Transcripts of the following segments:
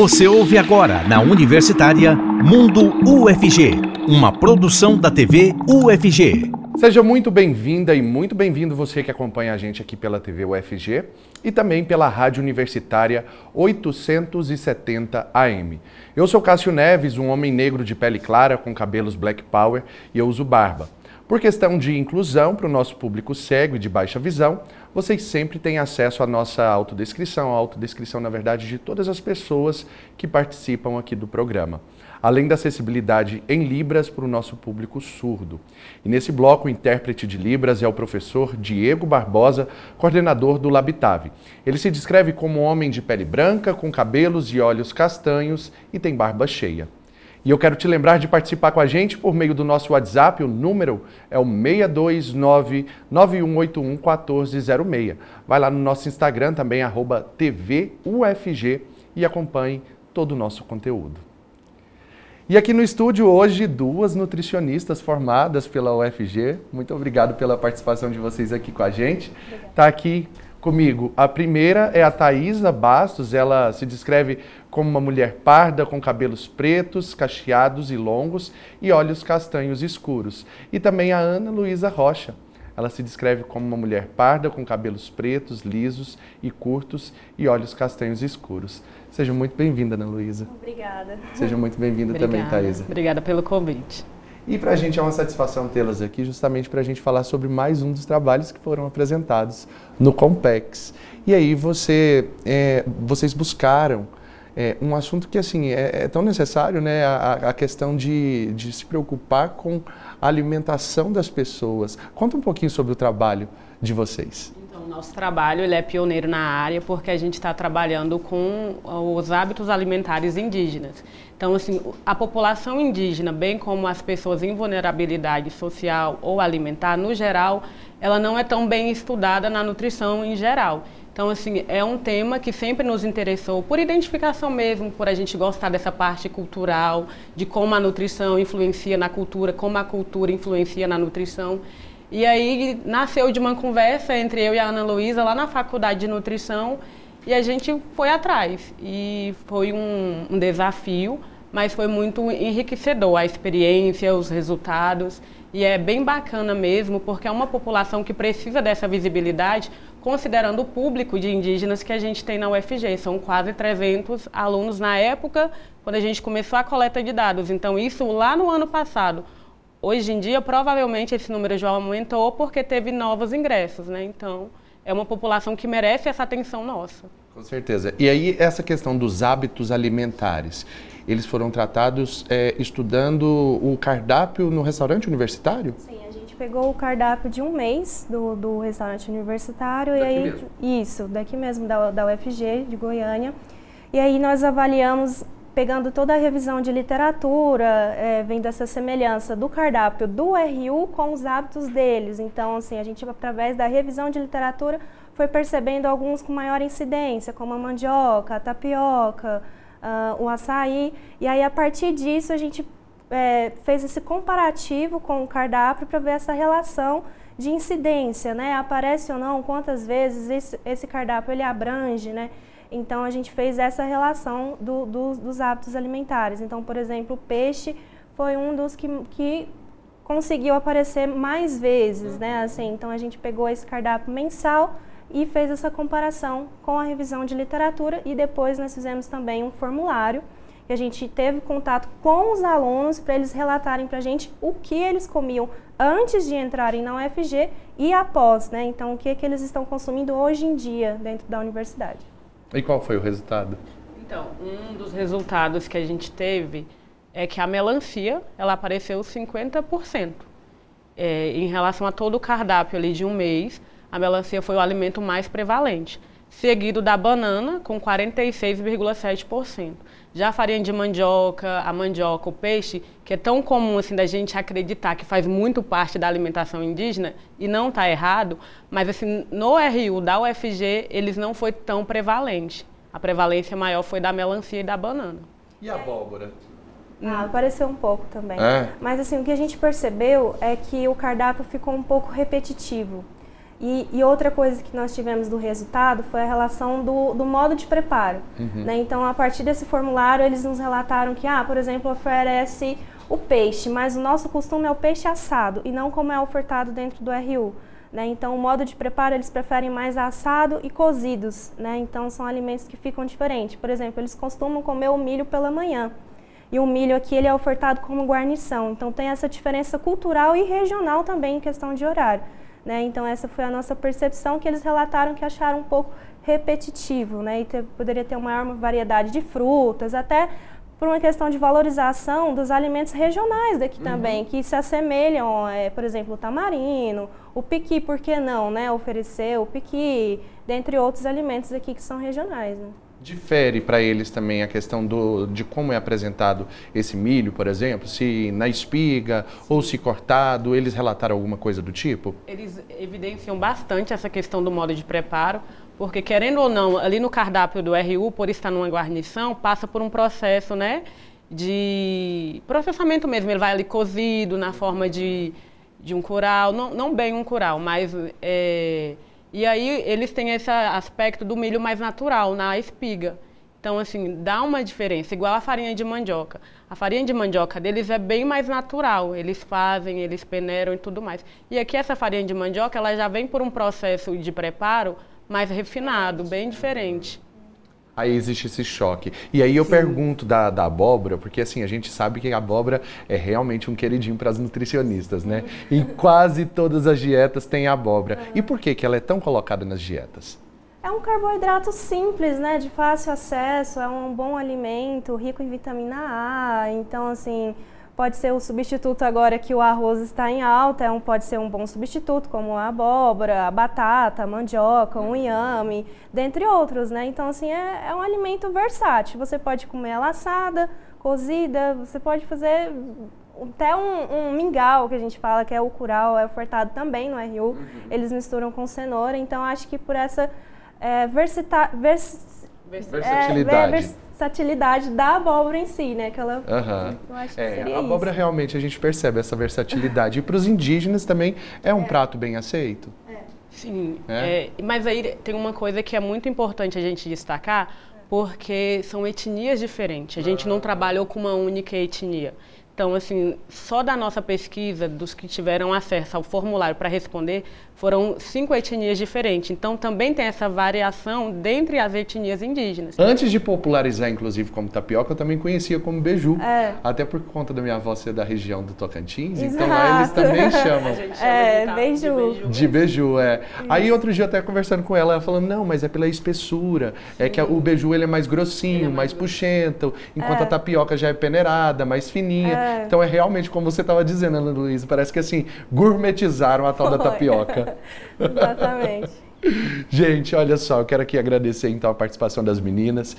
Você ouve agora na Universitária Mundo UFG, uma produção da TV UFG. Seja muito bem-vinda e muito bem-vindo você que acompanha a gente aqui pela TV UFG e também pela Rádio Universitária 870 AM. Eu sou Cássio Neves, um homem negro de pele clara com cabelos black power e eu uso barba. Por questão de inclusão para o nosso público cego e de baixa visão, vocês sempre têm acesso à nossa autodescrição, a autodescrição, na verdade, de todas as pessoas que participam aqui do programa. Além da acessibilidade em Libras para o nosso público surdo. E nesse bloco, o intérprete de Libras é o professor Diego Barbosa, coordenador do Labitave. Ele se descreve como um homem de pele branca, com cabelos e olhos castanhos e tem barba cheia. E eu quero te lembrar de participar com a gente por meio do nosso WhatsApp, o número é o 629-9181-1406. Vai lá no nosso Instagram também, arroba TVUFG e acompanhe todo o nosso conteúdo. E aqui no estúdio hoje, duas nutricionistas formadas pela UFG. Muito obrigado pela participação de vocês aqui com a gente. Está aqui comigo. A primeira é a Thaisa Bastos, ela se descreve como uma mulher parda com cabelos pretos, cacheados e longos e olhos castanhos escuros. E também a Ana Luísa Rocha. Ela se descreve como uma mulher parda com cabelos pretos, lisos e curtos e olhos castanhos escuros. Seja muito bem-vinda, Ana Luísa. Obrigada. Seja muito bem-vinda também, Thaisa. Obrigada pelo convite. E para a gente é uma satisfação tê-las aqui, justamente para a gente falar sobre mais um dos trabalhos que foram apresentados no Compex. E aí você, é, vocês buscaram é, um assunto que assim é, é tão necessário, né? A, a, questão de, de se preocupar com a alimentação das pessoas. Conta um pouquinho sobre o trabalho de vocês. Nosso trabalho ele é pioneiro na área porque a gente está trabalhando com os hábitos alimentares indígenas. Então, assim, a população indígena, bem como as pessoas em vulnerabilidade social ou alimentar, no geral, ela não é tão bem estudada na nutrição em geral. Então, assim, é um tema que sempre nos interessou, por identificação mesmo, por a gente gostar dessa parte cultural, de como a nutrição influencia na cultura, como a cultura influencia na nutrição. E aí nasceu de uma conversa entre eu e a Ana Luísa lá na faculdade de nutrição e a gente foi atrás. E foi um, um desafio, mas foi muito enriquecedor a experiência, os resultados. E é bem bacana mesmo, porque é uma população que precisa dessa visibilidade, considerando o público de indígenas que a gente tem na UFG. São quase 300 alunos na época, quando a gente começou a coleta de dados. Então, isso lá no ano passado. Hoje em dia, provavelmente, esse número já aumentou porque teve novos ingressos, né? Então, é uma população que merece essa atenção nossa. Com certeza. E aí, essa questão dos hábitos alimentares, eles foram tratados é, estudando o cardápio no restaurante universitário? Sim, a gente pegou o cardápio de um mês do, do restaurante universitário daqui e aí mesmo. isso, daqui mesmo da, da UFG de Goiânia. E aí nós avaliamos pegando toda a revisão de literatura, é, vendo essa semelhança do cardápio do RU com os hábitos deles. Então, assim, a gente, através da revisão de literatura, foi percebendo alguns com maior incidência, como a mandioca, a tapioca, uh, o açaí. E aí, a partir disso, a gente é, fez esse comparativo com o cardápio para ver essa relação de incidência, né? Aparece ou não, quantas vezes esse, esse cardápio ele abrange, né? Então, a gente fez essa relação do, do, dos hábitos alimentares. Então, por exemplo, o peixe foi um dos que, que conseguiu aparecer mais vezes, né? Assim, então, a gente pegou esse cardápio mensal e fez essa comparação com a revisão de literatura e depois nós fizemos também um formulário que a gente teve contato com os alunos para eles relatarem para a gente o que eles comiam antes de entrarem na UFG e após, né? Então, o que, é que eles estão consumindo hoje em dia dentro da universidade. E qual foi o resultado? Então, um dos resultados que a gente teve é que a melancia, ela apareceu 50%. É, em relação a todo o cardápio ali de um mês, a melancia foi o alimento mais prevalente, seguido da banana, com 46,7%. Já a farinha de mandioca, a mandioca, o peixe, que é tão comum assim da gente acreditar que faz muito parte da alimentação indígena, e não está errado, mas assim, no RU da UFG, eles não foi tão prevalente. A prevalência maior foi da melancia e da banana. E a abóbora? Ah, apareceu um pouco também. É? Mas assim, o que a gente percebeu é que o cardápio ficou um pouco repetitivo. E, e, outra coisa que nós tivemos do resultado foi a relação do, do modo de preparo. Uhum. Né? Então, a partir desse formulário, eles nos relataram que, ah, por exemplo, oferece o peixe, mas o nosso costume é o peixe assado e não como é ofertado dentro do RU. Né? Então, o modo de preparo, eles preferem mais assado e cozidos. Né? Então, são alimentos que ficam diferentes. Por exemplo, eles costumam comer o milho pela manhã. E o milho aqui ele é ofertado como guarnição. Então, tem essa diferença cultural e regional também em questão de horário. Né? Então, essa foi a nossa percepção que eles relataram que acharam um pouco repetitivo, né? E ter, poderia ter uma maior variedade de frutas, até por uma questão de valorização dos alimentos regionais daqui uhum. também, que se assemelham, é, por exemplo, o tamarino, o piqui, por que não, né? Oferecer o piqui, dentre outros alimentos aqui que são regionais. Né? Difere para eles também a questão do, de como é apresentado esse milho, por exemplo, se na espiga ou se cortado, eles relataram alguma coisa do tipo? Eles evidenciam bastante essa questão do modo de preparo, porque querendo ou não, ali no cardápio do RU, por estar numa guarnição, passa por um processo, né, de processamento mesmo. Ele vai ali cozido na forma de, de um curau, não, não bem um curau, mas é, e aí eles têm esse aspecto do milho mais natural na espiga. Então, assim, dá uma diferença, igual a farinha de mandioca. A farinha de mandioca deles é bem mais natural. Eles fazem, eles peneiram e tudo mais. E aqui essa farinha de mandioca, ela já vem por um processo de preparo mais refinado, bem diferente aí existe esse choque. E aí eu Sim. pergunto da, da abóbora, porque assim, a gente sabe que a abóbora é realmente um queridinho para as nutricionistas, né? Em quase todas as dietas tem abóbora. E por que, que ela é tão colocada nas dietas? É um carboidrato simples, né? De fácil acesso, é um bom alimento, rico em vitamina A. Então, assim, pode ser o substituto agora que o arroz está em alta, é um, pode ser um bom substituto, como a abóbora, a batata, a mandioca, um inhame, dentre outros, né? Então, assim, é, é um alimento versátil. Você pode comer ela assada, cozida, você pode fazer até um, um, mingau, que a gente fala, que é o curau, é ofertado também no RU. Uhum. Eles misturam com cenoura, então acho que por essa é, versita, vers, versatilidade. É, versatilidade da abóbora em si, né? Que ela, uhum. eu acho que é, seria a abóbora isso. realmente a gente percebe essa versatilidade. e para os indígenas também é um é. prato bem aceito. É. Sim, é. é. mas aí tem uma coisa que é muito importante a gente destacar, porque são etnias diferentes. A gente não ah. trabalhou com uma única etnia. Então, assim, só da nossa pesquisa, dos que tiveram acesso ao formulário para responder, foram cinco etnias diferentes. Então, também tem essa variação dentre as etnias indígenas. Antes de popularizar, inclusive, como tapioca, eu também conhecia como beiju. É. Até por conta da minha avó ser da região do Tocantins. Exato. Então, lá eles também chamam. chama é, de, beiju. de beiju. De beiju, é. Aí, outro dia, até conversando com ela, ela falando, não, mas é pela espessura. Sim. É que o beiju, ele é mais grossinho, é mais, mais puxento, enquanto é. a tapioca já é peneirada, mais fininha. É. Então, é realmente, como você estava dizendo, Ana Luísa, parece que, assim, gourmetizaram a tal Foi. da tapioca. Exatamente. Gente, olha só, eu quero aqui agradecer então a participação das meninas,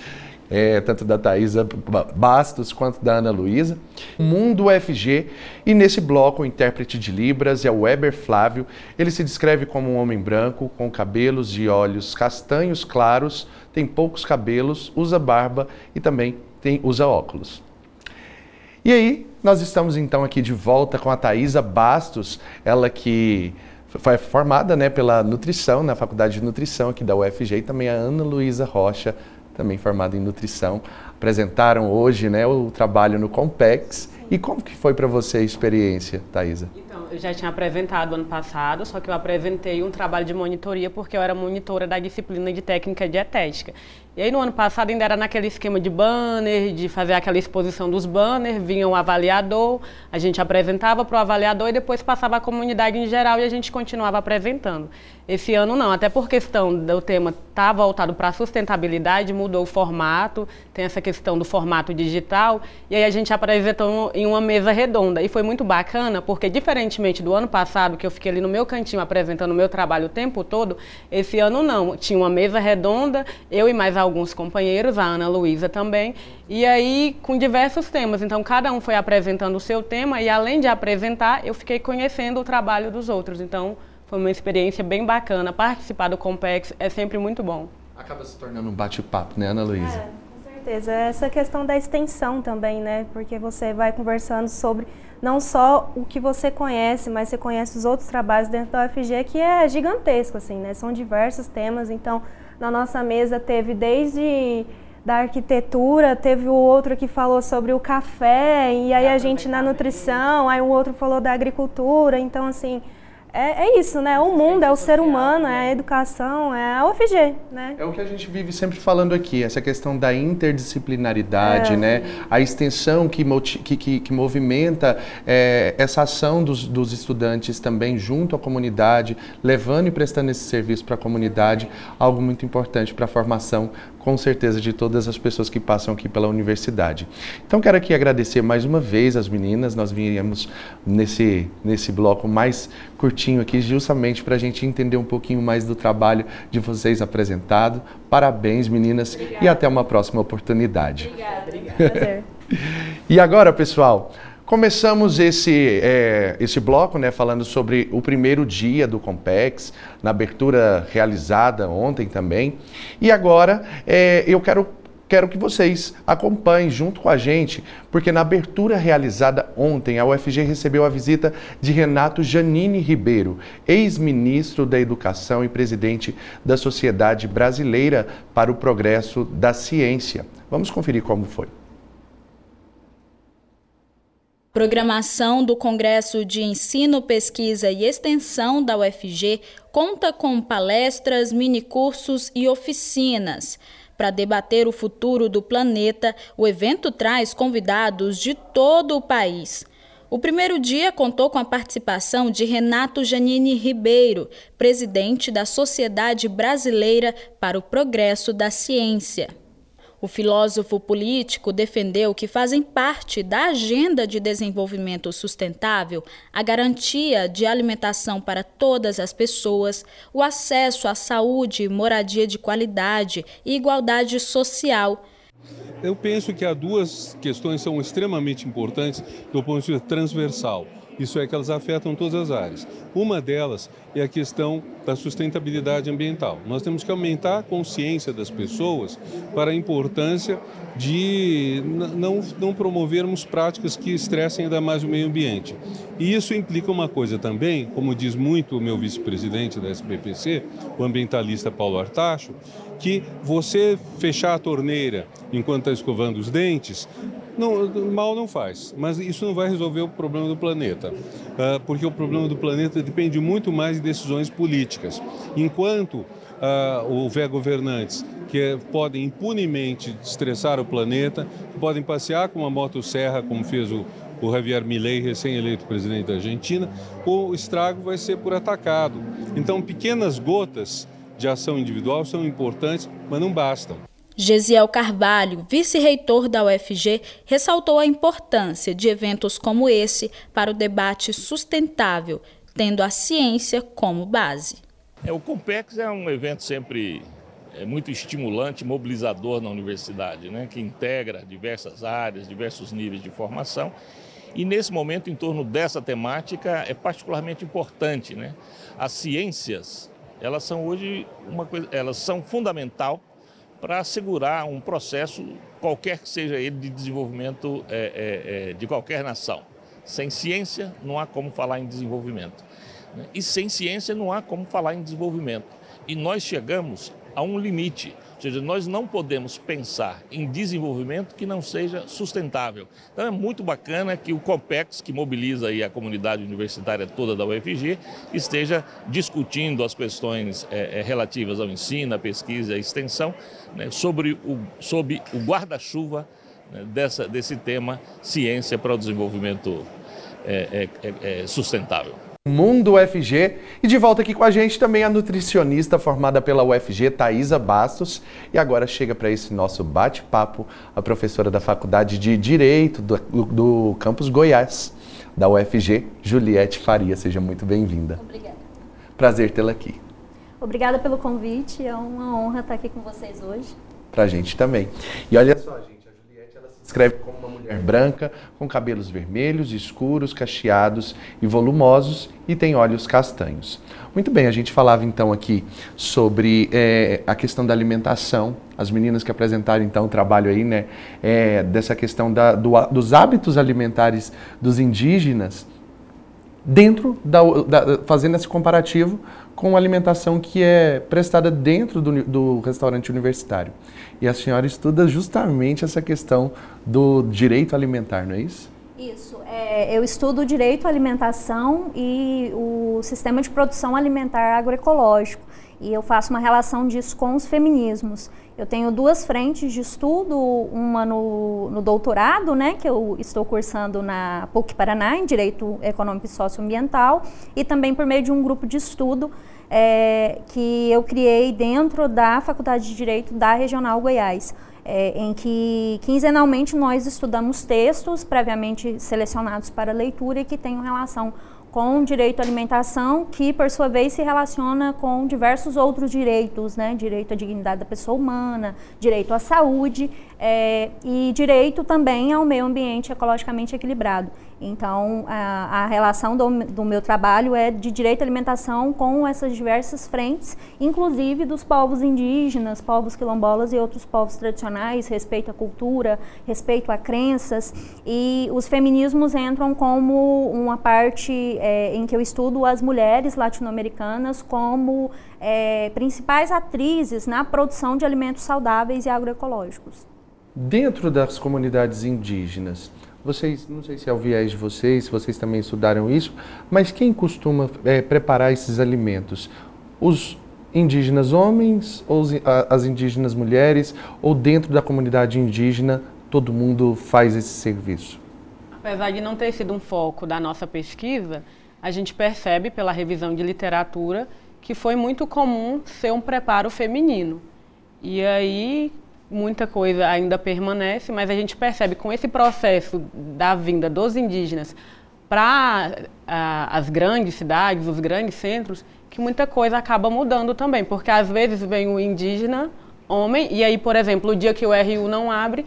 é, tanto da Thaisa Bastos quanto da Ana Luísa. Mundo UFG, e nesse bloco o intérprete de Libras é o Weber Flávio. Ele se descreve como um homem branco, com cabelos e olhos castanhos claros, tem poucos cabelos, usa barba e também tem, usa óculos. E aí, nós estamos então aqui de volta com a Thaisa Bastos, ela que foi formada né, pela nutrição, na Faculdade de Nutrição aqui da UFG, e também a Ana Luísa Rocha, também formada em nutrição. Apresentaram hoje né, o trabalho no Compex. E como que foi para você a experiência, Thaisa? Então, eu já tinha apresentado ano passado, só que eu apresentei um trabalho de monitoria porque eu era monitora da disciplina de técnica dietética. E aí no ano passado ainda era naquele esquema de banner, de fazer aquela exposição dos banners, vinha o um avaliador, a gente apresentava para o avaliador e depois passava a comunidade em geral e a gente continuava apresentando. Esse ano não, até por questão do tema estar tá voltado para a sustentabilidade, mudou o formato, tem essa questão do formato digital, e aí a gente apresentou em uma mesa redonda. E foi muito bacana, porque diferentemente do ano passado, que eu fiquei ali no meu cantinho apresentando o meu trabalho o tempo todo, esse ano não. Tinha uma mesa redonda, eu e mais alguns companheiros, a Ana Luísa também, e aí com diversos temas. Então cada um foi apresentando o seu tema, e além de apresentar, eu fiquei conhecendo o trabalho dos outros. Então, foi uma experiência bem bacana. Participar do Compex é sempre muito bom. Acaba se tornando um bate-papo, né, Ana Luísa? É, com certeza. Essa questão da extensão também, né? Porque você vai conversando sobre não só o que você conhece, mas você conhece os outros trabalhos dentro da UFG, que é gigantesco, assim, né? São diversos temas. Então, na nossa mesa teve desde da arquitetura, teve o outro que falou sobre o café, e aí a gente na nutrição, aí o outro falou da agricultura. Então, assim, é, é, isso, né? O mundo, é o ser humano, é a educação, é a UFG, né? É o que a gente vive sempre falando aqui, essa questão da interdisciplinaridade, é. né? A extensão que, que, que, que movimenta é, essa ação dos, dos estudantes também junto à comunidade, levando e prestando esse serviço para a comunidade, algo muito importante para a formação com certeza, de todas as pessoas que passam aqui pela universidade. Então, quero aqui agradecer mais uma vez as meninas. Nós viemos nesse, nesse bloco mais curtinho aqui, justamente para a gente entender um pouquinho mais do trabalho de vocês apresentado. Parabéns, meninas, Obrigada. e até uma próxima oportunidade. Obrigada. Obrigada. e agora, pessoal. Começamos esse, é, esse bloco né, falando sobre o primeiro dia do Compex, na abertura realizada ontem também. E agora é, eu quero, quero que vocês acompanhem junto com a gente, porque na abertura realizada ontem, a UFG recebeu a visita de Renato Janine Ribeiro, ex-ministro da Educação e presidente da Sociedade Brasileira para o Progresso da Ciência. Vamos conferir como foi. Programação do Congresso de Ensino, Pesquisa e Extensão da UFG conta com palestras, minicursos e oficinas. Para debater o futuro do planeta, o evento traz convidados de todo o país. O primeiro dia contou com a participação de Renato Janine Ribeiro, presidente da Sociedade Brasileira para o Progresso da Ciência. O filósofo político defendeu que fazem parte da agenda de desenvolvimento sustentável a garantia de alimentação para todas as pessoas, o acesso à saúde, moradia de qualidade e igualdade social. Eu penso que há duas questões que são extremamente importantes do ponto de vista transversal. Isso é que elas afetam todas as áreas. Uma delas é a questão da sustentabilidade ambiental. Nós temos que aumentar a consciência das pessoas para a importância de não, não promovermos práticas que estressem ainda mais o meio ambiente. E isso implica uma coisa também, como diz muito o meu vice-presidente da SBPC, o ambientalista Paulo Artacho, que você fechar a torneira enquanto está escovando os dentes, não, mal não faz, mas isso não vai resolver o problema do planeta, ah, porque o problema do planeta depende muito mais de decisões políticas. Enquanto houver governantes que podem impunemente estressar o planeta, que podem passear com uma motosserra, como fez o, o Javier Milei, recém-eleito presidente da Argentina, o estrago vai ser por atacado. Então, pequenas gotas de ação individual são importantes, mas não bastam. Gesiel Carvalho, vice-reitor da UFG, ressaltou a importância de eventos como esse para o debate sustentável, tendo a ciência como base. É, o Compex é um evento sempre é, muito estimulante, mobilizador na universidade, né, que integra diversas áreas, diversos níveis de formação. E nesse momento, em torno dessa temática, é particularmente importante. Né? As ciências, elas são hoje uma coisa, elas são fundamental para assegurar um processo, qualquer que seja ele, de desenvolvimento é, é, é, de qualquer nação. Sem ciência, não há como falar em desenvolvimento. Né? E sem ciência, não há como falar em desenvolvimento. E nós chegamos a um limite. Ou seja, nós não podemos pensar em desenvolvimento que não seja sustentável. Então é muito bacana que o COPEX, que mobiliza aí a comunidade universitária toda da UFG, esteja discutindo as questões é, relativas ao ensino, à pesquisa e à extensão, né, sobre o, sob o guarda-chuva né, desse tema ciência para o desenvolvimento é, é, sustentável. Mundo UFG. E de volta aqui com a gente também a nutricionista formada pela UFG, Thaisa Bastos. E agora chega para esse nosso bate-papo a professora da Faculdade de Direito do, do campus Goiás, da UFG, Juliette Faria. Seja muito bem-vinda. Obrigada. Prazer tê-la aqui. Obrigada pelo convite, é uma honra estar aqui com vocês hoje. Pra gente também. E olha só, gente Escreve como uma mulher branca, com cabelos vermelhos, escuros, cacheados e volumosos e tem olhos castanhos. Muito bem, a gente falava então aqui sobre é, a questão da alimentação. As meninas que apresentaram então o trabalho aí, né, é, dessa questão da, do, dos hábitos alimentares dos indígenas dentro da, da, fazendo esse comparativo com alimentação que é prestada dentro do, do, restaurante universitário. E a senhora estuda justamente essa questão do direito alimentar, não é isso? Isso. É, eu estudo direito à alimentação e o sistema de produção alimentar agroecológico. E eu faço uma relação disso com os feminismos. Eu tenho duas frentes de estudo, uma no, no, doutorado, né, que eu estou cursando na PUC Paraná, em Direito Econômico e Socioambiental, e também por meio de um grupo de estudo é, que eu criei dentro da Faculdade de Direito da Regional Goiás. É, em que quinzenalmente nós estudamos textos previamente selecionados para leitura e que tenham relação com direito à alimentação, que por sua vez se relaciona com diversos outros direitos, né? Direito à dignidade da pessoa humana, direito à saúde é, e direito também ao meio ambiente ecologicamente equilibrado. Então, a, a relação do, do, meu trabalho é de direito à alimentação com essas diversas frentes, inclusive dos povos indígenas, povos quilombolas e outros povos tradicionais, respeito à cultura, respeito a crenças. E os feminismos entram como uma parte é, em que eu estudo as mulheres latino-americanas como é, principais atrizes na produção de alimentos saudáveis e agroecológicos. Dentro das comunidades indígenas, vocês, não sei se é o viés de vocês, se vocês também estudaram isso, mas quem costuma é, preparar esses alimentos? Os indígenas homens ou as indígenas mulheres? Ou dentro da comunidade indígena todo mundo faz esse serviço? Apesar de não ter sido um foco da nossa pesquisa, a gente percebe pela revisão de literatura que foi muito comum ser um preparo feminino. E aí, muita coisa ainda permanece, mas a gente percebe com esse processo da vinda dos indígenas para as grandes cidades, os grandes centros, que muita coisa acaba mudando também, porque às vezes vem o indígena homem e aí, por exemplo, o dia que o RU não abre,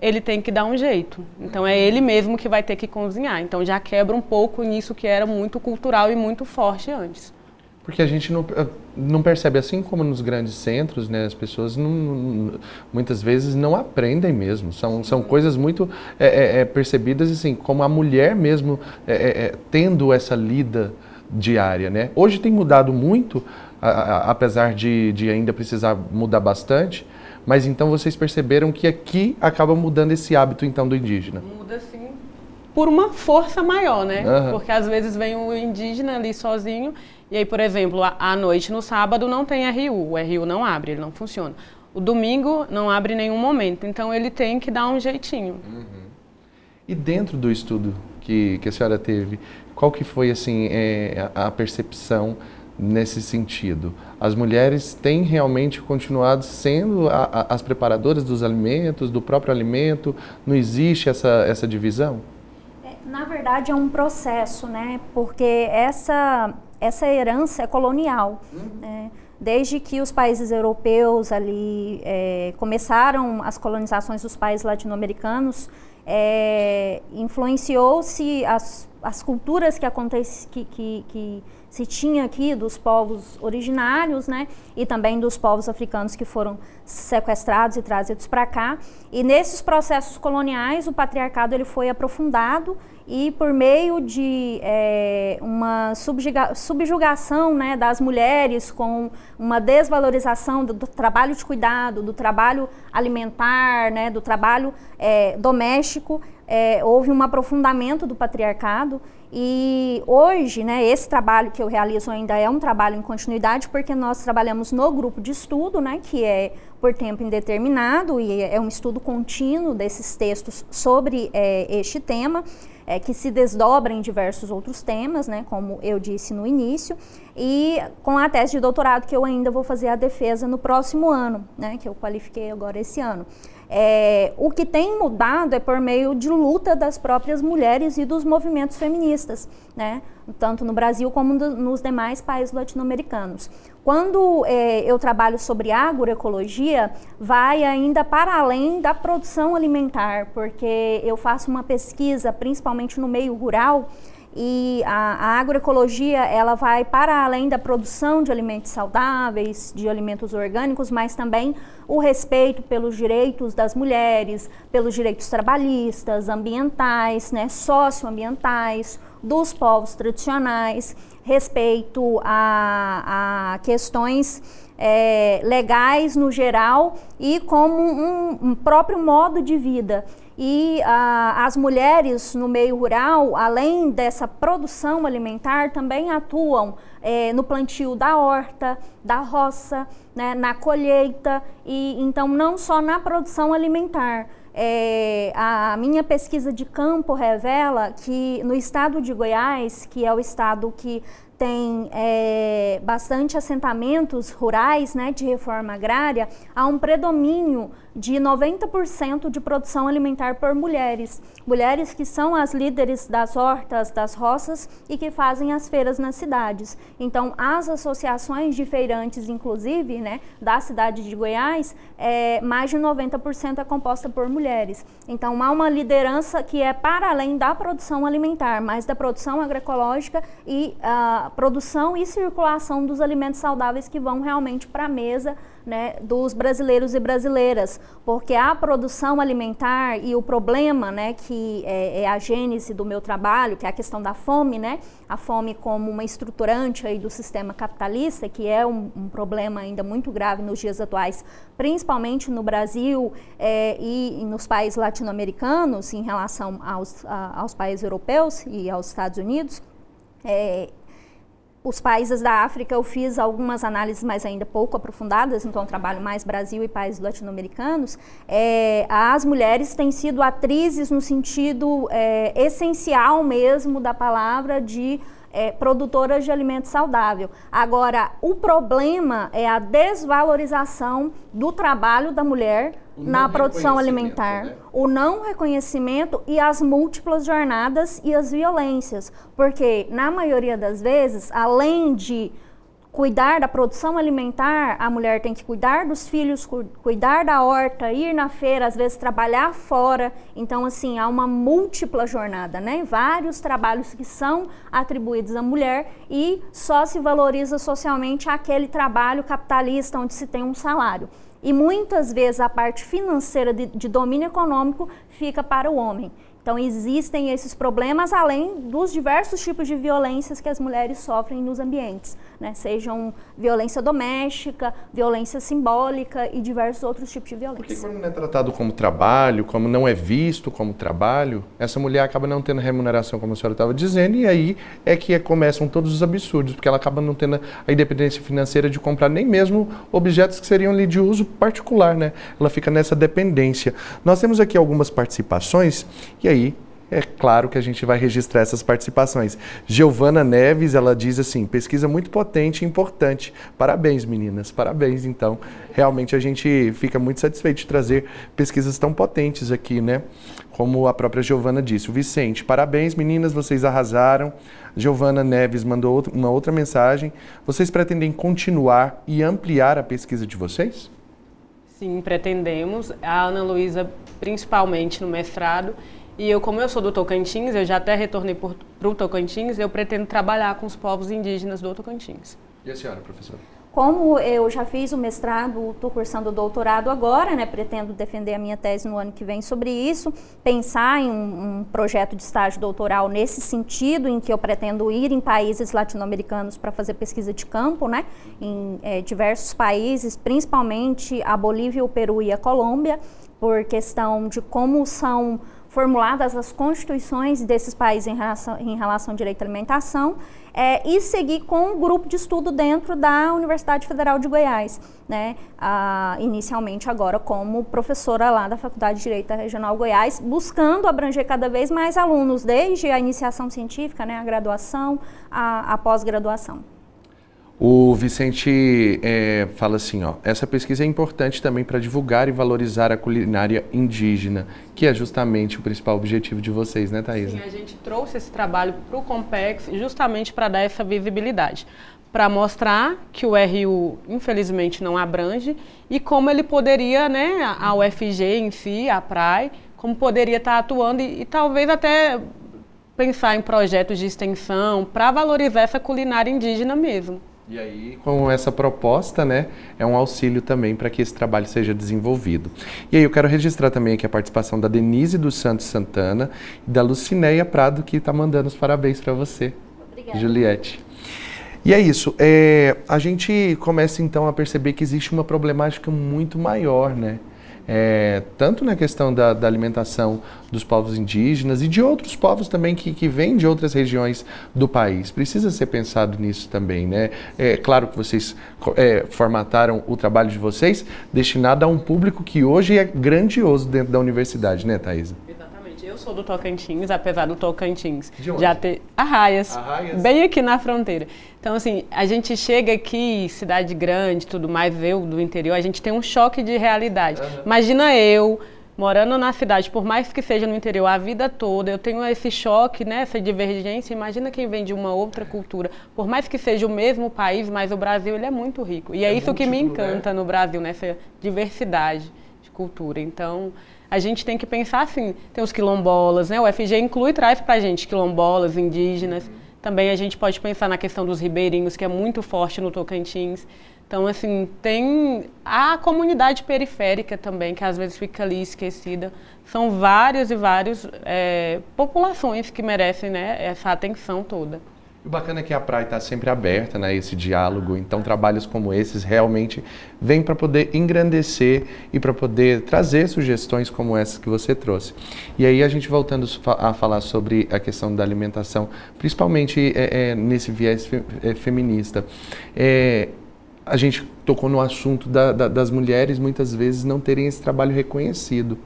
ele tem que dar um jeito. Então é ele mesmo que vai ter que cozinhar. Então já quebra um pouco nisso que era muito cultural e muito forte antes. Porque a gente não, eh, não percebe, assim como nos grandes centros, né, as pessoas não, muitas vezes não aprendem mesmo. São, são coisas muito é, é, percebidas assim, como a mulher mesmo é, tendo essa lida diária. Né? Hoje tem mudado muito, a, a, apesar de, de ainda precisar mudar bastante, mas então vocês perceberam que aqui acaba mudando esse hábito então do indígena. Muda sim, por uma força maior, né? Uhum. Porque às vezes vem um indígena ali sozinho e aí, por exemplo, à noite no sábado não tem RU, o RU não abre, ele não funciona. O domingo não abre em nenhum momento, então ele tem que dar um jeitinho. Uhum. E dentro do estudo que, que a senhora teve, qual que foi assim é, a percepção nesse sentido? As mulheres têm realmente continuado sendo a, a, as preparadoras dos alimentos, do próprio alimento? Não existe essa, essa divisão? É, na verdade, é um processo, né? Porque essa essa herança é colonial. Uhum. Né? Desde que os países europeus ali é, começaram as colonizações dos países latino-americanos, é, influenciou-se as, as culturas que, acontece, que, que, que se tinha aqui dos povos originários, né, e também dos povos africanos que foram sequestrados e trazidos para cá. E nesses processos coloniais, o patriarcado ele foi aprofundado e por meio de é, uma subjugação né, das mulheres com uma desvalorização do, do, trabalho de cuidado, do trabalho alimentar, né, do trabalho é, doméstico, é, houve um aprofundamento do patriarcado e hoje, né, esse trabalho que eu realizo ainda é um trabalho em continuidade, porque nós trabalhamos no grupo de estudo, né, que é por tempo indeterminado e é um estudo contínuo desses textos sobre é, este tema é, que se desdobra em diversos outros temas, né, como eu disse no início, e com a tese de doutorado que eu ainda vou fazer a defesa no próximo ano, né, que eu qualifiquei agora esse ano. É, o que tem mudado é por meio de luta das próprias mulheres e dos movimentos feministas, né? tanto no Brasil como no, nos demais países latino-americanos. Quando é, eu trabalho sobre agroecologia, vai ainda para além da produção alimentar, porque eu faço uma pesquisa, principalmente no meio rural, e a, a, agroecologia ela vai para além da produção de alimentos saudáveis, de alimentos orgânicos, mas também o respeito pelos direitos das mulheres, pelos direitos trabalhistas, ambientais, né, socioambientais, dos povos tradicionais, respeito a, a questões é, legais no geral e como um, um próprio modo de vida. E ah, as mulheres no meio rural, além dessa produção alimentar, também atuam eh, no plantio da horta, da roça, né, na colheita, e então não só na produção alimentar. É, a minha pesquisa de campo revela que no estado de Goiás, que é o estado que tem é, bastante assentamentos rurais né, de reforma agrária, há um predomínio de 90% de produção alimentar por mulheres. Mulheres que são as líderes das hortas, das roças e que fazem as feiras nas cidades. Então, as associações de feirantes, inclusive, né, da cidade de Goiás, é, mais de 90% é composta por mulheres. Então, há uma liderança que é para além da produção alimentar, mas da produção agroecológica e a uh, produção e circulação dos alimentos saudáveis que vão realmente para a mesa né, dos brasileiros e brasileiras, porque a produção alimentar e o problema, né, que é, é, a gênese do meu trabalho, que é a questão da fome, né, a fome como uma estruturante aí do sistema capitalista, que é um, um problema ainda muito grave nos dias atuais, principalmente no Brasil é, e, nos países latino-americanos, em relação aos, a, aos países europeus e aos Estados Unidos. É, os países da África eu fiz algumas análises mais ainda pouco aprofundadas, então trabalho mais Brasil e países latino-americanos. É, as mulheres têm sido atrizes no sentido é, essencial mesmo da palavra de é, produtoras de alimento saudável. Agora, o problema é a desvalorização do trabalho da mulher na produção alimentar, né? o não reconhecimento e as múltiplas jornadas e as violências. Porque, na maioria das vezes, além de cuidar da produção alimentar, a mulher tem que cuidar dos filhos, cu cuidar da horta, ir na feira, às vezes trabalhar fora. Então, assim, há uma múltipla jornada, né? Vários trabalhos que são atribuídos à mulher e só se valoriza socialmente aquele trabalho capitalista onde se tem um salário. E muitas vezes a parte financeira de, de domínio econômico fica para o homem. Então, existem esses problemas, além dos diversos tipos de violências que as mulheres sofrem nos ambientes, né? sejam violência doméstica, violência simbólica e diversos outros tipos de violência. Porque quando não é tratado como trabalho, como não é visto como trabalho, essa mulher acaba não tendo remuneração, como a senhora estava dizendo, e aí é que começam todos os absurdos, porque ela acaba não tendo a independência financeira de comprar nem mesmo objetos que seriam ali de uso particular, né? Ela fica nessa dependência. Nós temos aqui algumas participações, e aí aí, é claro que a gente vai registrar essas participações. Giovana Neves, ela diz assim: pesquisa muito potente e importante. Parabéns, meninas, parabéns. Então, realmente a gente fica muito satisfeito de trazer pesquisas tão potentes aqui, né? Como a própria Giovana disse. O Vicente, parabéns, meninas, vocês arrasaram. Giovana Neves mandou uma outra mensagem. Vocês pretendem continuar e ampliar a pesquisa de vocês? Sim, pretendemos. A Ana Luísa, principalmente no mestrado, e eu, como eu sou do Tocantins, eu já até retornei para o Tocantins, eu pretendo trabalhar com os povos indígenas do Tocantins. E a senhora, professora? Como eu já fiz o mestrado, estou cursando o doutorado agora, né, pretendo defender a minha tese no ano que vem sobre isso, pensar em um, um projeto de estágio doutoral nesse sentido, em que eu pretendo ir em países latino-americanos para fazer pesquisa de campo, né, em é, diversos países, principalmente a Bolívia, o Peru e a Colômbia, por questão de como são formuladas as constituições desses países em relação, em relação ao direito à alimentação é, e seguir com um grupo de estudo dentro da Universidade Federal de Goiás, né? Ah, inicialmente agora como professora lá da Faculdade de Direito Regional Goiás, buscando abranger cada vez mais alunos, desde a iniciação científica, né, a graduação, a, a pós-graduação. O Vicente é, fala assim, ó, essa pesquisa é importante também para divulgar e valorizar a culinária indígena, que é justamente o principal objetivo de vocês, né, Thaisa? Sim, a gente trouxe esse trabalho para o Compex justamente para dar essa visibilidade, para mostrar que o RU, infelizmente, não abrange e como ele poderia, né, a UFG em si, a PRAE, como poderia estar atuando e, e talvez até pensar em projetos de extensão para valorizar essa culinária indígena mesmo. E aí, com essa proposta, né, é um auxílio também para que esse trabalho seja desenvolvido. E aí eu quero registrar também aqui a participação da Denise dos Santos Santana e da Lucinéia Prado, que está mandando os parabéns para você, Obrigada. Juliette. E é isso. É, a gente começa então a perceber que existe uma problemática muito maior, né? É, tanto na questão da, da, alimentação dos povos indígenas e de outros povos também que, que vêm de outras regiões do país. Precisa ser pensado nisso também, né? É claro que vocês é, formataram o trabalho de vocês destinado a um público que hoje é grandioso dentro da universidade, né, Thaisa? Eu sou do Tocantins, apesar do Tocantins de onde? já ter Arraias, Arraias, bem aqui na fronteira. Então, assim, a gente chega aqui, cidade grande, tudo mais, eu do interior, a gente tem um choque de realidade. Uhum. Imagina eu morando na cidade, por mais que seja no interior a vida toda, eu tenho esse choque, né, essa divergência. Imagina quem vem de uma outra cultura, por mais que seja o mesmo país, mas o Brasil ele é muito rico. E é, é isso que me né? encanta no Brasil, né, diversidade de cultura. Então, a gente tem que pensar assim, tem os quilombolas, né? O FG inclui traz para gente quilombolas, indígenas. Também a gente pode pensar na questão dos ribeirinhos, que é muito forte no Tocantins. Então, assim, tem a comunidade periférica também, que às vezes fica ali esquecida. São várias e várias é, populações que merecem né, essa atenção toda. O bacana é que a praia está sempre aberta, né, esse diálogo. Então, trabalhos como esses realmente vêm para poder engrandecer e para poder trazer sugestões como essas que você trouxe. E aí, a gente voltando a falar sobre a questão da alimentação, principalmente é, é, nesse viés fe, é, feminista. É, a gente tocou no assunto da, da, das mulheres muitas vezes não terem esse trabalho reconhecido.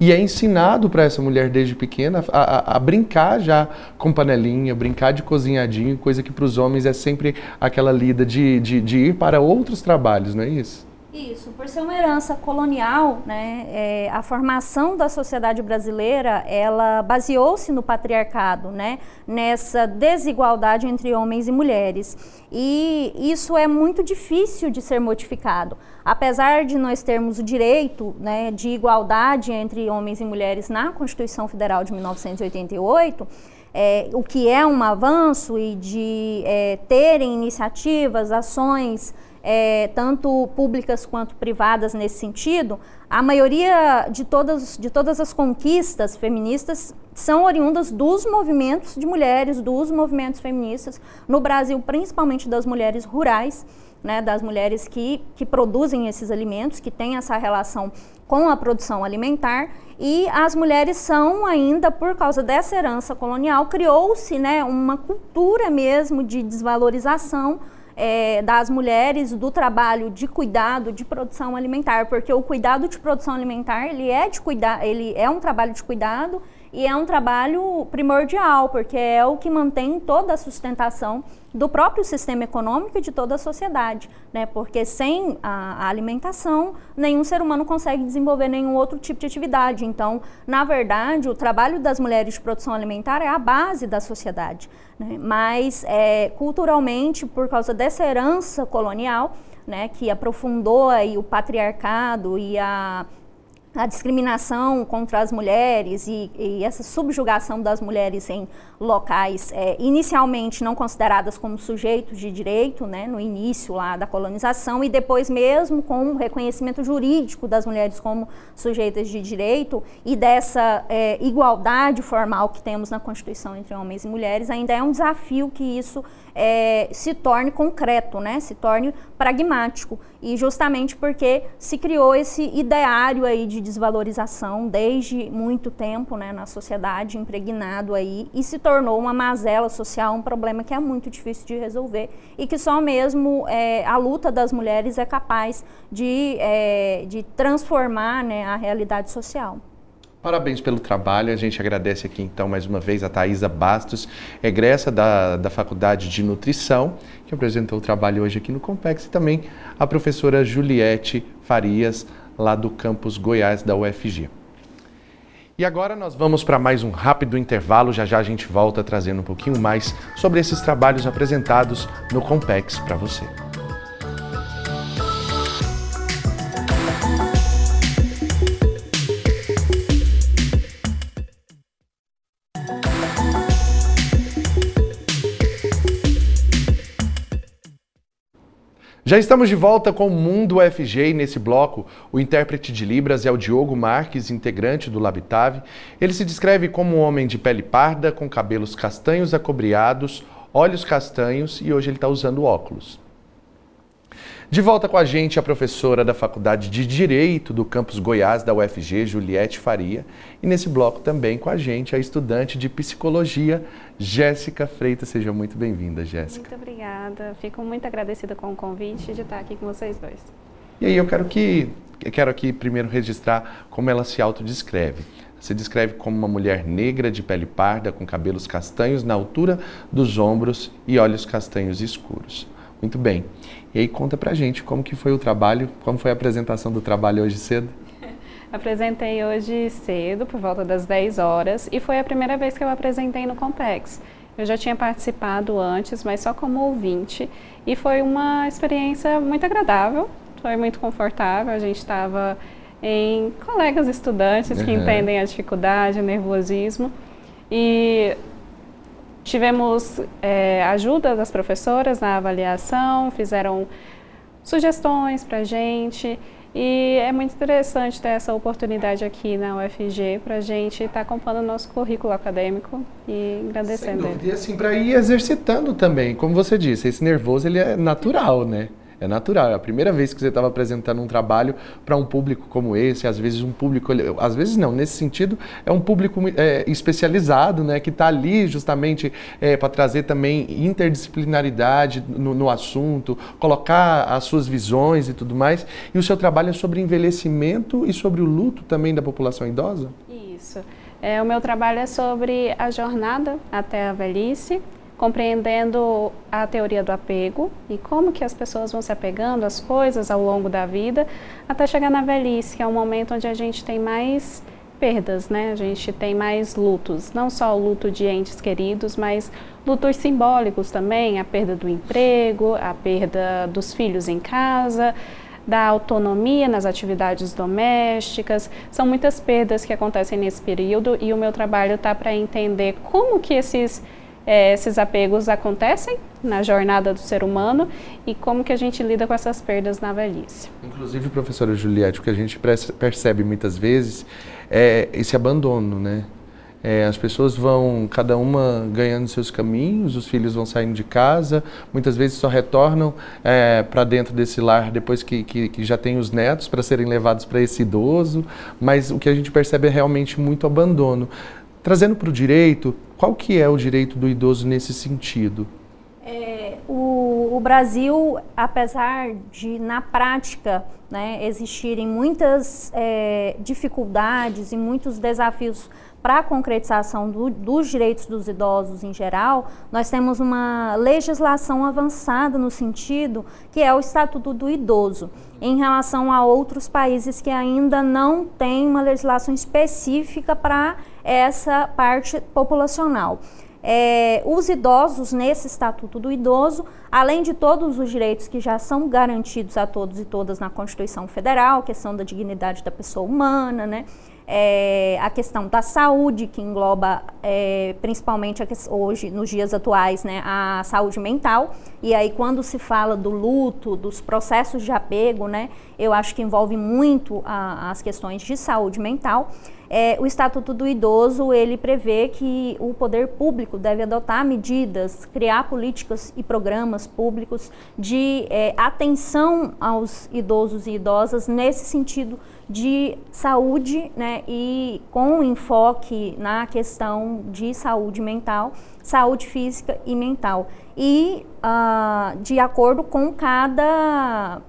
E é ensinado para essa mulher desde pequena a, a, a, brincar já com panelinha, brincar de cozinhadinho, coisa que para os homens é sempre aquela lida de, de, de ir para outros trabalhos, não é isso? Isso, por ser uma herança colonial, né, é, a formação da sociedade brasileira, ela baseou-se no patriarcado, né, nessa desigualdade entre homens e mulheres. E isso é muito difícil de ser modificado. Apesar de nós termos o direito né, de igualdade entre homens e mulheres na Constituição Federal de 1988, é, o que é um avanço e de é, terem iniciativas, ações é, tanto públicas quanto privadas nesse sentido, a maioria de todas, de todas as conquistas feministas são oriundas dos movimentos de mulheres, dos movimentos feministas no Brasil, principalmente das mulheres rurais, né, das mulheres que, que produzem esses alimentos, que têm essa relação com a produção alimentar. E as mulheres são ainda, por causa dessa herança colonial, criou-se né, uma cultura mesmo de desvalorização é, das mulheres do trabalho de cuidado de produção alimentar, porque o cuidado de produção alimentar ele é de cuidar, ele é um trabalho de cuidado e é um trabalho primordial, porque é o que mantém toda a sustentação do próprio sistema econômico e de toda a sociedade, né? Porque sem a, alimentação, nenhum ser humano consegue desenvolver nenhum outro tipo de atividade. Então, na verdade, o trabalho das mulheres de produção alimentar é a base da sociedade. Né? Mas, é, culturalmente, por causa dessa herança colonial, né, que aprofundou aí o patriarcado e a a discriminação contra as mulheres e, e, essa subjugação das mulheres em locais é, inicialmente não consideradas como sujeitos de direito, né, no início lá da colonização e depois mesmo com o reconhecimento jurídico das mulheres como sujeitas de direito e dessa é, igualdade formal que temos na Constituição entre homens e mulheres, ainda é um desafio que isso é, se torne concreto, né? se torne pragmático. E justamente porque se criou esse ideário aí de desvalorização desde muito tempo né, na sociedade, impregnado aí, e se tornou uma mazela social, um problema que é muito difícil de resolver e que só mesmo é, a luta das mulheres é capaz de, é, de transformar né, a realidade social. Parabéns pelo trabalho. A gente agradece aqui então mais uma vez a Thaisa Bastos, egressa da, da Faculdade de Nutrição, que apresentou o trabalho hoje aqui no Compex, e também a professora Juliette Farias, lá do campus Goiás da UFG. E agora nós vamos para mais um rápido intervalo. Já já a gente volta trazendo um pouquinho mais sobre esses trabalhos apresentados no Compex para você. Já estamos de volta com o Mundo UFG e nesse bloco o intérprete de Libras é o Diogo Marques, integrante do Labitave. Ele se descreve como um homem de pele parda, com cabelos castanhos acobreados, olhos castanhos e hoje ele está usando óculos. De volta com a gente a professora da Faculdade de Direito do Campus Goiás da UFG, Juliette Faria, e nesse bloco também com a gente a estudante de Psicologia, Jéssica Freitas. Seja muito bem-vinda, Jéssica. Muito obrigada. Fico muito agradecida com o convite de estar aqui com vocês dois. E aí eu quero que eu quero aqui primeiro registrar como ela se autodescreve. Se descreve como uma mulher negra de pele parda, com cabelos castanhos na altura dos ombros e olhos castanhos escuros. Muito bem. E aí conta pra gente como que foi o trabalho, como foi a apresentação do trabalho hoje cedo? Apresentei hoje cedo, por volta das 10 horas, e foi a primeira vez que eu apresentei no Compex. Eu já tinha participado antes, mas só como ouvinte, e foi uma experiência muito agradável, foi muito confortável. A gente estava em colegas estudantes que uhum. entendem a dificuldade, o nervosismo, e Tivemos é, ajuda das professoras na avaliação, fizeram sugestões para a gente e é muito interessante ter essa oportunidade aqui na UFG para a gente estar tá acompanhando o nosso currículo acadêmico e agradecendo ele. E assim, para ir exercitando também, como você disse, esse nervoso ele é natural, né? É natural, é a primeira vez que você estava apresentando um trabalho para um público como esse, às vezes um público, às vezes não, nesse sentido é um público é, especializado, né, que está ali justamente é, para trazer também interdisciplinaridade no, no, assunto, colocar as suas visões e tudo mais. E o seu trabalho é sobre envelhecimento e sobre o luto também da população idosa? Isso. É, o meu trabalho é sobre a jornada até a velhice compreendendo a teoria do apego e como que as pessoas vão se apegando às coisas ao longo da vida, até chegar na velhice, que é o momento onde a gente tem mais perdas, né? A gente tem mais lutos, não só o luto de entes queridos, mas lutos simbólicos também, a perda do emprego, a perda dos filhos em casa, da autonomia nas atividades domésticas. São muitas perdas que acontecem nesse período e o meu trabalho está para entender como que esses é, esses apegos acontecem na jornada do ser humano e como que a gente lida com essas perdas na velhice. Inclusive, professora Juliette, o que a gente percebe muitas vezes é esse abandono, né? É, as pessoas vão, cada uma ganhando seus caminhos, os filhos vão saindo de casa, muitas vezes só retornam é, para dentro desse lar depois que, que, que já tem os netos para serem levados para esse idoso, mas o que a gente percebe é realmente muito abandono. Trazendo para o direito, qual que é o direito do idoso nesse sentido? É, o, o, Brasil, apesar de na prática né, existirem muitas é, dificuldades e muitos desafios para a concretização do, dos direitos dos idosos em geral, nós temos uma legislação avançada no sentido que é o Estatuto do Idoso, em relação a outros países que ainda não têm uma legislação específica para essa parte populacional. É, os idosos, nesse Estatuto do Idoso, além de todos os direitos que já são garantidos a todos e todas na Constituição Federal, questão da dignidade da pessoa humana, né? É, a questão da saúde, que engloba é, principalmente a, hoje, nos dias atuais, né, a saúde mental. E aí, quando se fala do luto, dos processos de apego, né, eu acho que envolve muito a, as questões de saúde mental. É, o Estatuto do Idoso ele prevê que o poder público deve adotar medidas, criar políticas e programas públicos de é, atenção aos idosos e idosas nesse sentido de saúde, né, e com enfoque na questão de saúde mental, saúde física e mental, e uh, de acordo com cada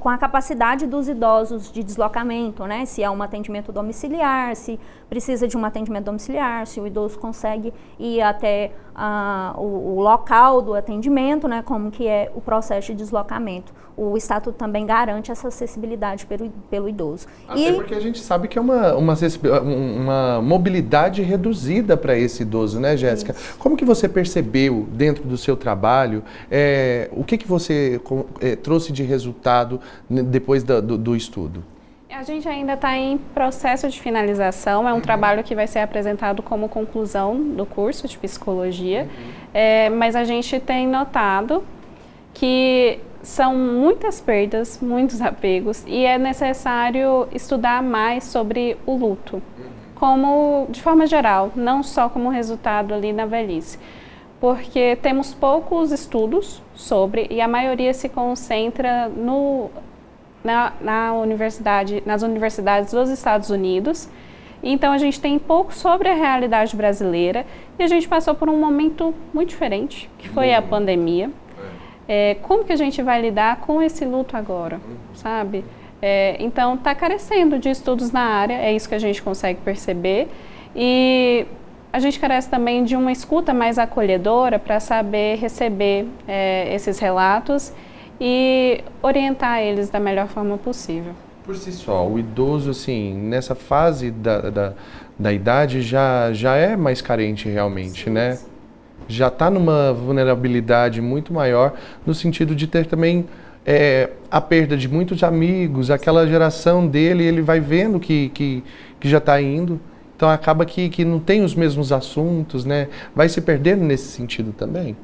com a capacidade dos idosos de deslocamento, né? Se é um atendimento domiciliar, se precisa de um atendimento domiciliar, se o idoso consegue ir até uh, o, o, local do atendimento, né? Como que é o processo de deslocamento. O Estatuto também garante essa acessibilidade pelo, pelo idoso. Até e, porque a gente sabe que é uma, uma, uma mobilidade reduzida para esse idoso, né, Jéssica? Como que você percebeu dentro do seu trabalho, é, o que, que você é, trouxe de resultado depois da, do, do estudo? A gente ainda está em processo de finalização, é um uhum. trabalho que vai ser apresentado como conclusão do curso de psicologia, uhum. é, mas a gente tem notado que são muitas perdas, muitos apegos e é necessário estudar mais sobre o luto, uhum. como de forma geral, não só como resultado ali na velhice porque temos poucos estudos sobre e a maioria se concentra no na, na universidade, nas universidades dos Estados Unidos. Então a gente tem pouco sobre a realidade brasileira e a gente passou por um momento muito diferente, que foi a pandemia. É, como que a gente vai lidar com esse luto agora, sabe? É, então está carecendo de estudos na área, é isso que a gente consegue perceber e a gente carece também de uma escuta mais acolhedora para saber receber é, esses relatos e orientar eles da melhor forma possível. Por si só, o idoso, assim, nessa fase da, da, da idade já, já é mais carente realmente, sim, né? Sim. Já está numa vulnerabilidade muito maior, no sentido de ter também é, a perda de muitos amigos, aquela geração dele, ele vai vendo que, que, que já está indo. Então acaba que, que não tem os mesmos assuntos, né? Vai se perdendo nesse sentido também.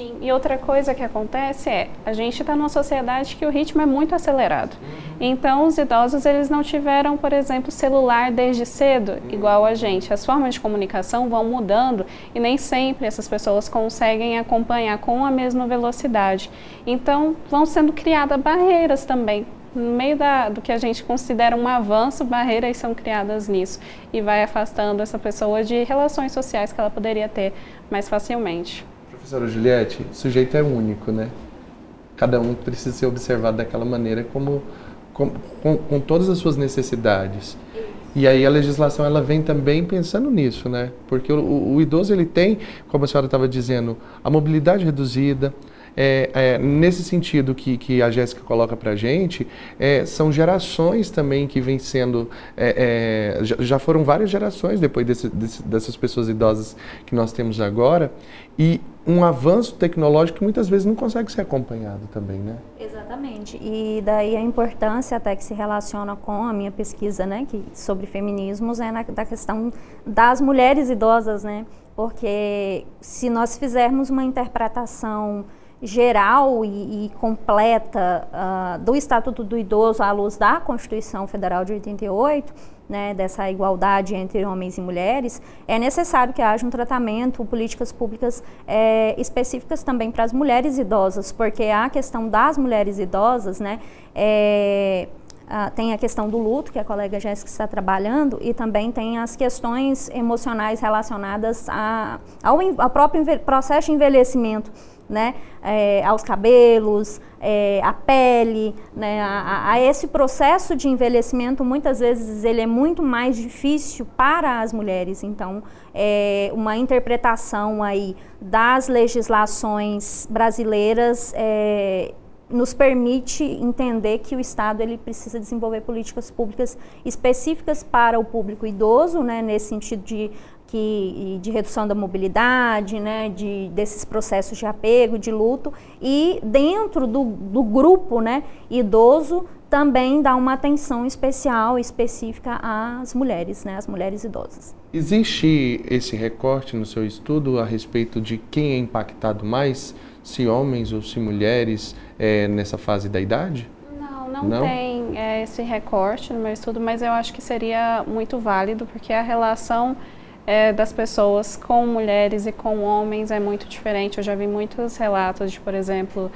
Sim, e outra coisa que acontece é, a gente está numa sociedade que o ritmo é muito acelerado. Uhum. Então, os idosos, eles não tiveram, por exemplo, celular desde cedo, uhum. igual a gente. As formas de comunicação vão mudando e nem sempre essas pessoas conseguem acompanhar com a mesma velocidade. Então, vão sendo criadas barreiras também no meio da, do que a gente considera um avanço, barreiras são criadas nisso e vai afastando essa pessoa de relações sociais que ela poderia ter mais facilmente. Professora Juliette, o sujeito é único, né? Cada um precisa ser observado daquela maneira como com, com, todas as suas necessidades. E aí a legislação ela vem também pensando nisso, né? Porque o, o idoso ele tem, como a senhora estava dizendo, a mobilidade reduzida, é, é, nesse sentido que, que a Jéssica coloca para a gente, é, são gerações também que vêm sendo. É, é, já, já, foram várias gerações depois desse, desse, dessas pessoas idosas que nós temos agora, e um avanço tecnológico que muitas vezes não consegue ser acompanhado também, né? Exatamente. E daí a importância até que se relaciona com a minha pesquisa, né, que sobre feminismos é na, da questão das mulheres idosas, né? Porque se nós fizermos uma interpretação geral e, e completa uh, do Estatuto do Idoso à luz da Constituição Federal de 88, né, dessa igualdade entre homens e mulheres, é necessário que haja um tratamento, políticas públicas é, específicas também para as mulheres idosas, porque a questão das mulheres idosas, né, é, tem a questão do luto, que a colega Jéssica está trabalhando, e também tem as questões emocionais relacionadas a, ao, ao próprio processo de envelhecimento né, é, aos cabelos, é, à pele, né, a, a, esse processo de envelhecimento, muitas vezes ele é muito mais difícil para as mulheres. Então, é, uma interpretação aí das legislações brasileiras nos permite entender que o Estado ele precisa desenvolver políticas públicas específicas para o público idoso, né, nesse sentido de que, de redução da mobilidade, né, de, desses processos de apego, de luto, e dentro do, do grupo né, idoso também dá uma atenção especial, específica às mulheres, né, às mulheres idosas. Existe esse recorte no seu estudo a respeito de quem é impactado mais, se homens ou se mulheres, é, nessa fase da idade? Não, não, tem é, esse recorte no meu estudo, mas eu acho que seria muito válido, porque a relação é, das pessoas com mulheres e com homens é muito diferente. Eu já vi muitos relatos de, por exemplo,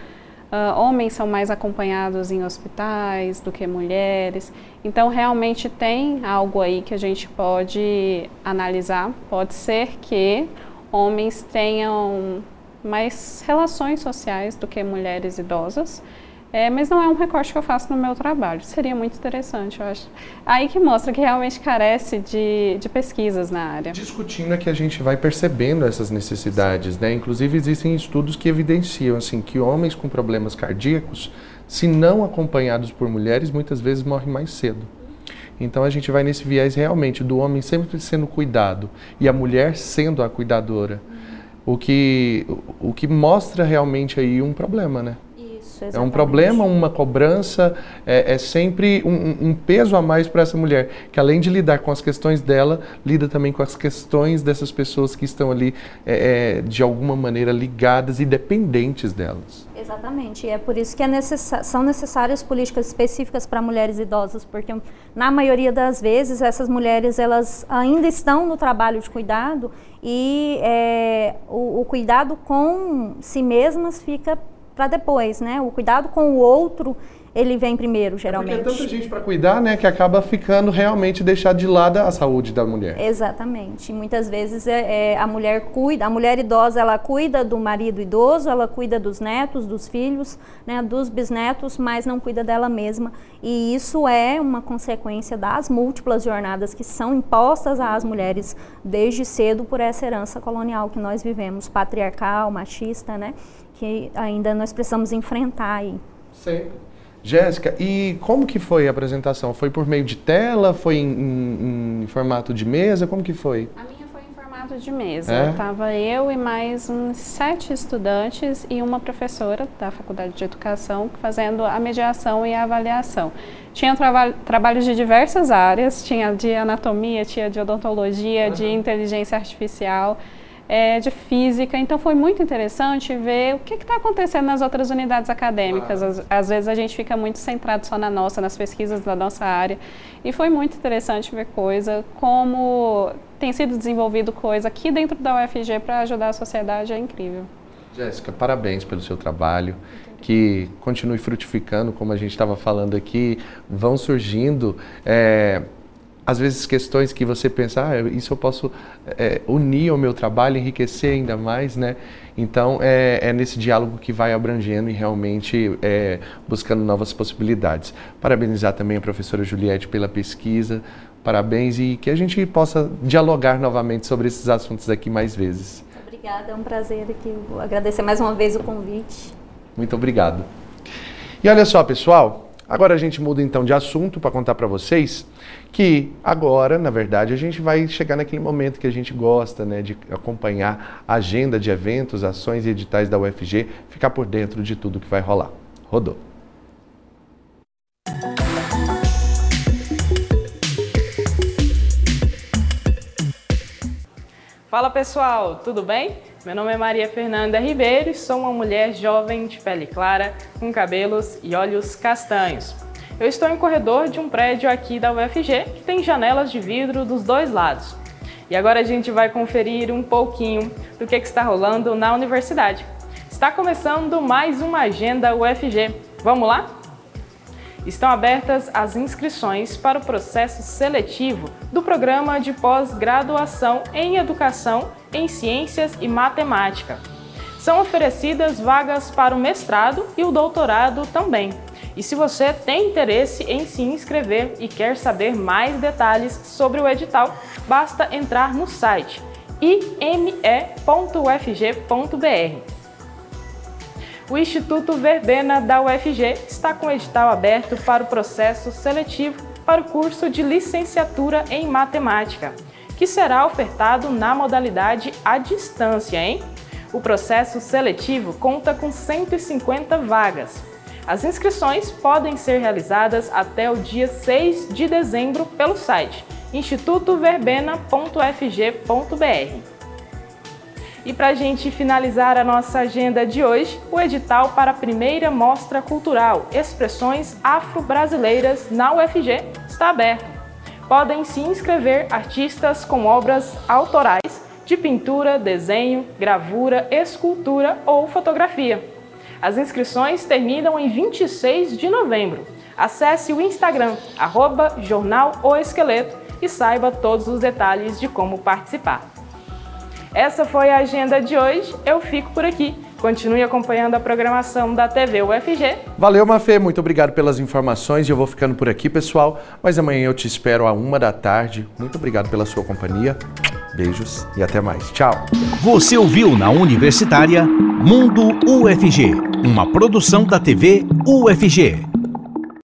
uh, homens são mais acompanhados em hospitais do que mulheres. Então, realmente tem algo aí que a gente pode analisar. Pode ser que homens tenham mais relações sociais do que mulheres idosas. É, mas não é um recorte que eu faço no meu trabalho. Seria muito interessante, eu acho. Aí que mostra que realmente carece de, de pesquisas na área. Discutindo é que a gente vai percebendo essas necessidades, né? Inclusive existem estudos que evidenciam assim que homens com problemas cardíacos, se não acompanhados por mulheres, muitas vezes morrem mais cedo. Então a gente vai nesse viés realmente do homem sempre sendo cuidado e a mulher sendo a cuidadora. O que, o que mostra realmente aí um problema, né? Isso, é um problema, uma cobrança, é, é sempre um, um, peso a mais para essa mulher, que além de lidar com as questões dela, lida também com as questões dessas pessoas que estão ali é, é, de alguma maneira ligadas e dependentes delas. Exatamente, e é por isso que é necess... são necessárias políticas específicas para mulheres idosas, porque na maioria das vezes essas mulheres elas ainda estão no trabalho de cuidado e é, o, o cuidado com si mesmas fica para depois, né? O cuidado com o outro ele vem primeiro, geralmente. É porque é tanta gente para cuidar, né, que acaba ficando realmente deixar de lado a saúde da mulher. Exatamente. Muitas vezes é, é, a mulher cuida, a mulher idosa, ela cuida do marido idoso, ela cuida dos netos, dos filhos, né, dos bisnetos, mas não cuida dela mesma. E isso é uma consequência das múltiplas jornadas que são impostas às mulheres desde cedo por essa herança colonial que nós vivemos, patriarcal, machista, né? Que ainda nós precisamos enfrentar aí. Sempre. Jéssica, e como que foi a apresentação? Foi por meio de tela? Foi em, em, em formato de mesa? Como que foi? A minha foi em formato de mesa. É? Tava eu e mais uns sete estudantes e uma professora da Faculdade de Educação fazendo a mediação e a avaliação. Tinha traba trabalhos de diversas áreas, tinha de anatomia, tinha de odontologia, uhum. de inteligência artificial é, de física. Então foi muito interessante ver o que está acontecendo nas outras unidades acadêmicas. Às, às, vezes a gente fica muito centrado só na nossa, nas pesquisas da nossa área. E foi muito interessante ver coisa, como tem sido desenvolvido coisa aqui dentro da UFG para ajudar a sociedade, é incrível. Jéssica, parabéns pelo seu trabalho, que continue frutificando, como a gente estava falando aqui, vão surgindo. É às vezes questões que você pensa, ah, isso eu posso é, unir ao meu trabalho, enriquecer ainda mais, né? Então é, é nesse diálogo que vai abrangendo e realmente é, buscando novas possibilidades. Parabenizar também a professora Juliette pela pesquisa, parabéns e que a gente possa dialogar novamente sobre esses assuntos aqui mais vezes. Obrigada, é um prazer aqui. Vou agradecer mais uma vez o convite. Muito obrigado. E olha só, pessoal, agora a gente muda então de assunto para contar para vocês que agora, na verdade, a gente vai chegar naquele momento que a gente gosta, né, de acompanhar a agenda de eventos, ações e editais da UFG, ficar por dentro de tudo que vai rolar. Rodou. Fala pessoal, tudo bem? Meu nome é Maria Fernanda Ribeiro e sou uma mulher jovem de pele clara, com cabelos e olhos castanhos. Eu estou em corredor de um prédio aqui da UFG que tem janelas de vidro dos dois lados. E agora a gente vai conferir um pouquinho do que, que está rolando na universidade. Está começando mais uma agenda UFG. Vamos lá? Estão abertas as inscrições para o processo seletivo do programa de pós-graduação em Educação em Ciências e Matemática. São oferecidas vagas para o mestrado e o doutorado também. E se você tem interesse em se inscrever e quer saber mais detalhes sobre o edital, basta entrar no site ime.ufg.br. O Instituto Verbena da UFG está com edital aberto para o processo seletivo para o curso de licenciatura em matemática, que será ofertado na modalidade à distância, hein? O processo seletivo conta com 150 vagas as inscrições podem ser realizadas até o dia 6 de dezembro pelo site institutoverbena.fg.br. E para a gente finalizar a nossa agenda de hoje, o edital para a primeira Mostra Cultural Expressões Afro-Brasileiras na UFG está aberto. Podem se inscrever artistas com obras autorais de pintura, desenho, gravura, escultura ou fotografia. As inscrições terminam em 26 de novembro. Acesse o Instagram, arroba Jornal O Esqueleto e saiba todos os detalhes de como participar. Essa foi a agenda de hoje, eu fico por aqui. Continue acompanhando a programação da TV UFG. Valeu, Mafê. Muito obrigado pelas informações. Eu vou ficando por aqui, pessoal. Mas amanhã eu te espero a uma da tarde. Muito obrigado pela sua companhia. Beijos e até mais. Tchau. Você ouviu na Universitária Mundo UFG, uma produção da TV UFG.